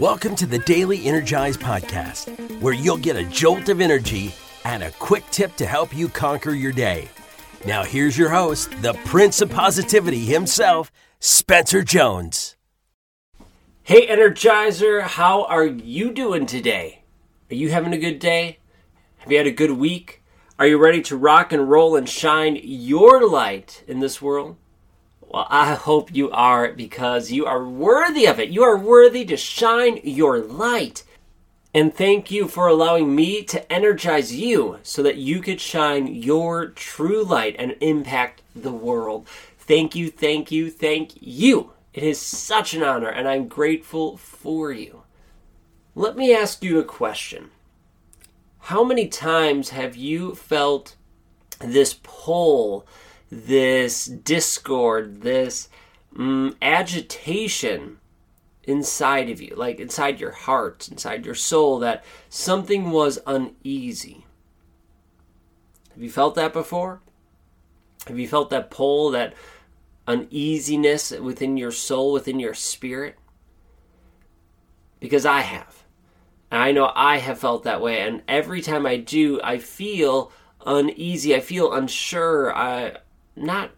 Welcome to the Daily Energize Podcast, where you'll get a jolt of energy and a quick tip to help you conquer your day. Now, here's your host, the Prince of Positivity himself, Spencer Jones. Hey, Energizer, how are you doing today? Are you having a good day? Have you had a good week? Are you ready to rock and roll and shine your light in this world? Well, I hope you are because you are worthy of it. You are worthy to shine your light. And thank you for allowing me to energize you so that you could shine your true light and impact the world. Thank you, thank you, thank you. It is such an honor, and I'm grateful for you. Let me ask you a question How many times have you felt this pull? This discord, this um, agitation inside of you, like inside your heart, inside your soul, that something was uneasy. Have you felt that before? Have you felt that pull, that uneasiness within your soul, within your spirit? Because I have. And I know I have felt that way. And every time I do, I feel uneasy. I feel unsure. I, not,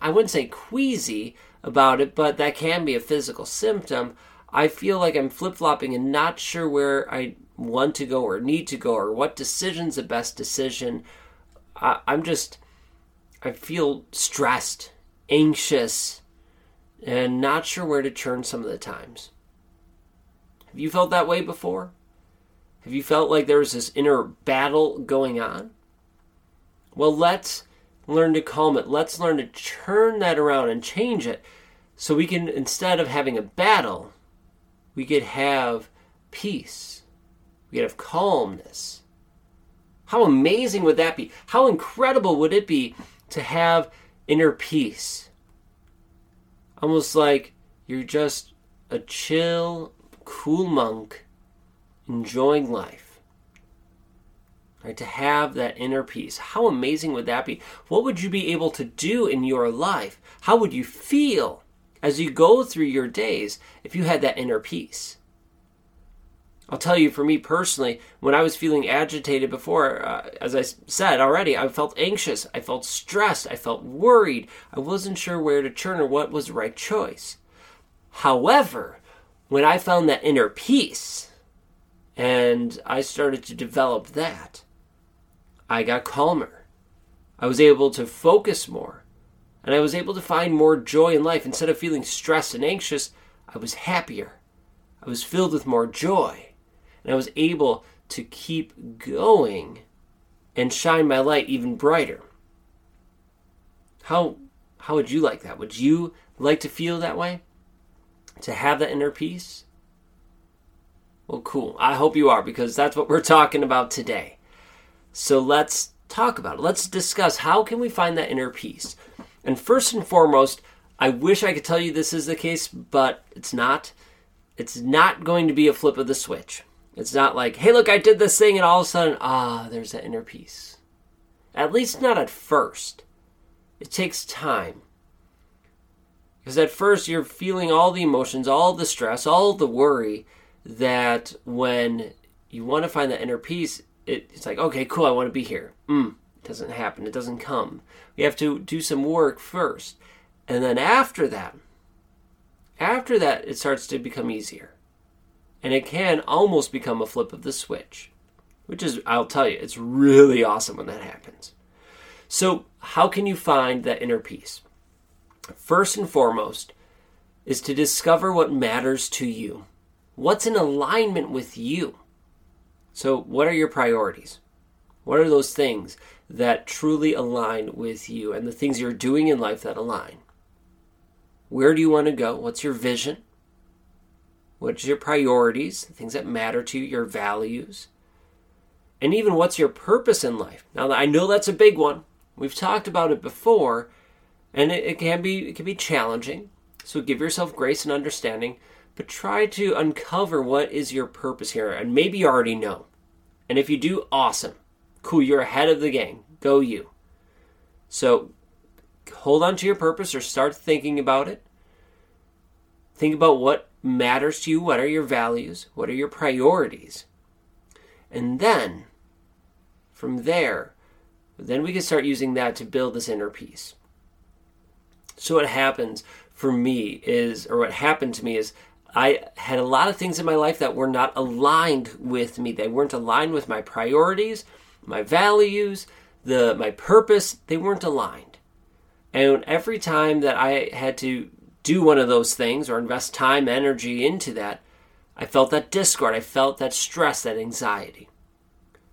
I wouldn't say queasy about it, but that can be a physical symptom. I feel like I'm flip flopping and not sure where I want to go or need to go or what decision's the best decision. I, I'm just, I feel stressed, anxious, and not sure where to turn some of the times. Have you felt that way before? Have you felt like there was this inner battle going on? Well, let's learn to calm it. Let's learn to turn that around and change it so we can, instead of having a battle, we could have peace. We could have calmness. How amazing would that be? How incredible would it be to have inner peace? Almost like you're just a chill, cool monk enjoying life right to have that inner peace. How amazing would that be? What would you be able to do in your life? How would you feel as you go through your days if you had that inner peace? I'll tell you for me personally when i was feeling agitated before uh, as i said already i felt anxious i felt stressed i felt worried. I wasn't sure where to turn or what was the right choice. However when i found that inner peace and I started to develop that. I got calmer. I was able to focus more. And I was able to find more joy in life. Instead of feeling stressed and anxious, I was happier. I was filled with more joy. And I was able to keep going and shine my light even brighter. How, how would you like that? Would you like to feel that way? To have that inner peace? Well, cool. I hope you are because that's what we're talking about today. So let's talk about it. Let's discuss how can we find that inner peace. And first and foremost, I wish I could tell you this is the case, but it's not. It's not going to be a flip of the switch. It's not like, hey, look, I did this thing, and all of a sudden, ah, there's that inner peace. At least not at first. It takes time. Because at first, you're feeling all the emotions, all the stress, all the worry that when you want to find that inner peace, it, it's like, okay, cool, I want to be here. Mm, it doesn't happen. It doesn't come. We have to do some work first. And then after that, after that, it starts to become easier. And it can almost become a flip of the switch, which is, I'll tell you, it's really awesome when that happens. So, how can you find that inner peace? First and foremost is to discover what matters to you. What's in alignment with you? So, what are your priorities? What are those things that truly align with you and the things you're doing in life that align? Where do you want to go? What's your vision? What's your priorities, things that matter to you, your values? And even what's your purpose in life? Now, I know that's a big one. We've talked about it before, and it, it can be it can be challenging. So give yourself grace and understanding but try to uncover what is your purpose here. And maybe you already know. And if you do, awesome. Cool, you're ahead of the game. Go you. So hold on to your purpose or start thinking about it. Think about what matters to you, what are your values, what are your priorities. And then, from there, then we can start using that to build this inner peace. So, what happens for me is, or what happened to me is, I had a lot of things in my life that were not aligned with me. They weren't aligned with my priorities, my values, the my purpose. They weren't aligned. And every time that I had to do one of those things or invest time, energy into that, I felt that discord. I felt that stress, that anxiety.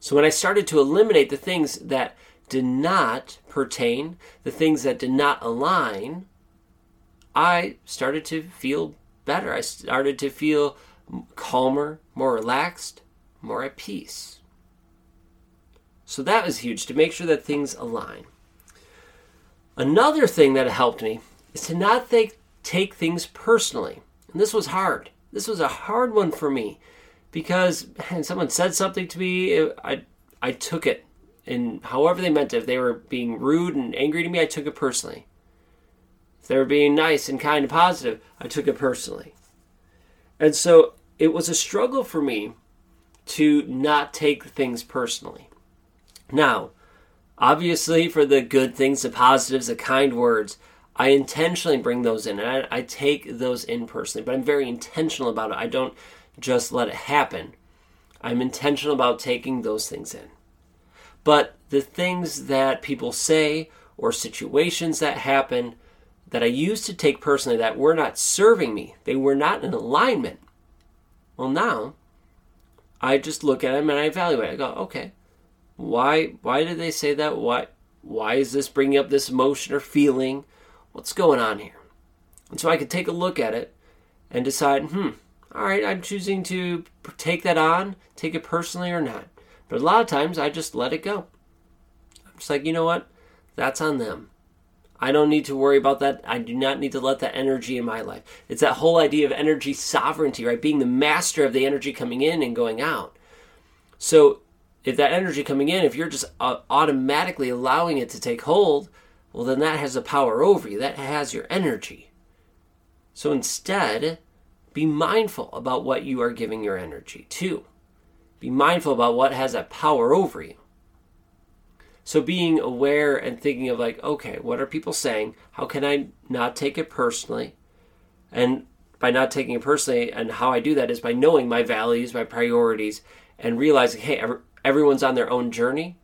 So when I started to eliminate the things that did not pertain, the things that did not align, I started to feel better. I started to feel calmer, more relaxed, more at peace. So that was huge to make sure that things align. Another thing that helped me is to not think, take things personally. And this was hard. This was a hard one for me because man, someone said something to me, I I took it and however they meant it. If they were being rude and angry to me, I took it personally. If they were being nice and kind and positive, I took it personally. And so it was a struggle for me to not take things personally. Now, obviously, for the good things, the positives, the kind words, I intentionally bring those in and I, I, take those in personally, but I'm very intentional about it. I don't just let it happen. I'm intentional about taking those things in. But the things that people say or situations that happen that I used to take personally that were not serving me, they were not in alignment. Well, now I just look at them and I evaluate. I go, okay, why why did they say that? Why why is this bringing up this emotion or feeling? What's going on here? And so I could take a look at it and decide, hmm, all right, I'm choosing to take that on, take it personally or not. But a lot of times I just let it go. I'm just like, you know what? That's on them. I don't need to worry about that. I do not need to let that energy in my life. It's that whole idea of energy sovereignty, right? Being the master of the energy coming in and going out. So if that energy coming in, if you're just uh, automatically allowing it to take hold, well, then that has a power over you. That has your energy. So instead, be mindful about what you are giving your energy to. Be mindful about what has that power over you. So being aware and thinking of like, okay, what are people saying? How can I not take it personally? And by not taking it personally, and how I do that is by knowing my values, my priorities, and realizing, hey, everyone's on their own journey.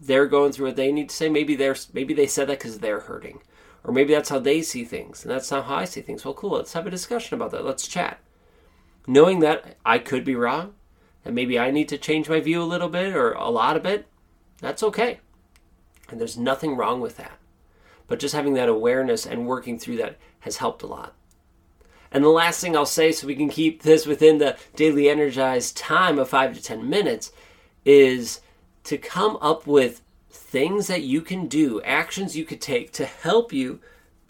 They're going through what they need to say. Maybe they're maybe they said that because they're hurting, or maybe that's how they see things, and that's not how I see things. Well, cool. Let's have a discussion about that. Let's chat. Knowing that I could be wrong, and maybe I need to change my view a little bit or a lot of it, that's okay. And there's nothing wrong with that. But just having that awareness and working through that has helped a lot. And the last thing I'll say, so we can keep this within the daily energized time of five to 10 minutes, is to come up with things that you can do, actions you could take to help you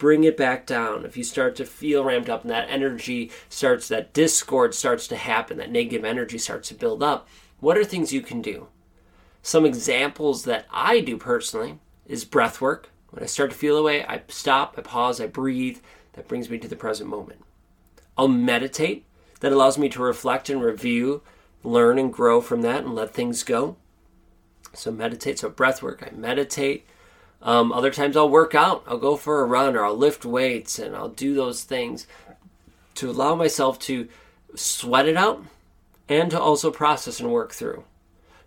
bring it back down. If you start to feel ramped up and that energy starts, that discord starts to happen, that negative energy starts to build up, what are things you can do? Some examples that I do personally is breath work. When I start to feel away, I stop, I pause, I breathe. That brings me to the present moment. I'll meditate. That allows me to reflect and review learn and grow from that and let things go. So meditate. So breath work. I meditate. Um, other times I'll work out. I'll go for a run or I'll lift weights and I'll do those things to allow myself to sweat it out and to also process and work through.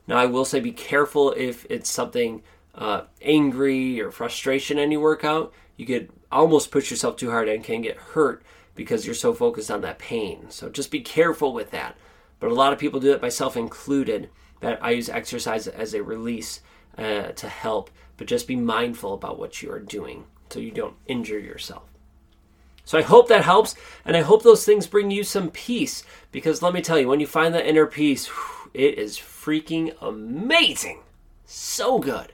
Now I will say be careful if it's something uh, angry or frustration and you work out. You could almost push yourself too hard and can get hurt because you're so focused on that pain. So just be careful with that. But a lot of people do it, myself included, that I use exercise as a release uh, to help. But just be mindful about what you are doing so you don't injure yourself. So I hope that helps, and I hope those things bring you some peace. Because let me tell you, when you find that inner peace, it is freaking amazing. So good.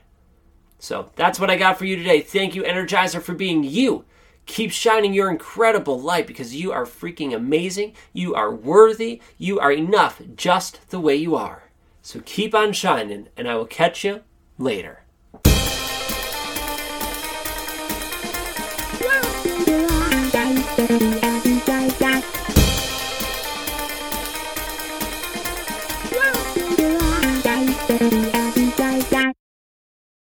So that's what I got for you today. Thank you, Energizer, for being you. Keep shining your incredible light because you are freaking amazing. You are worthy. You are enough just the way you are. So keep on shining, and I will catch you later. Thank you.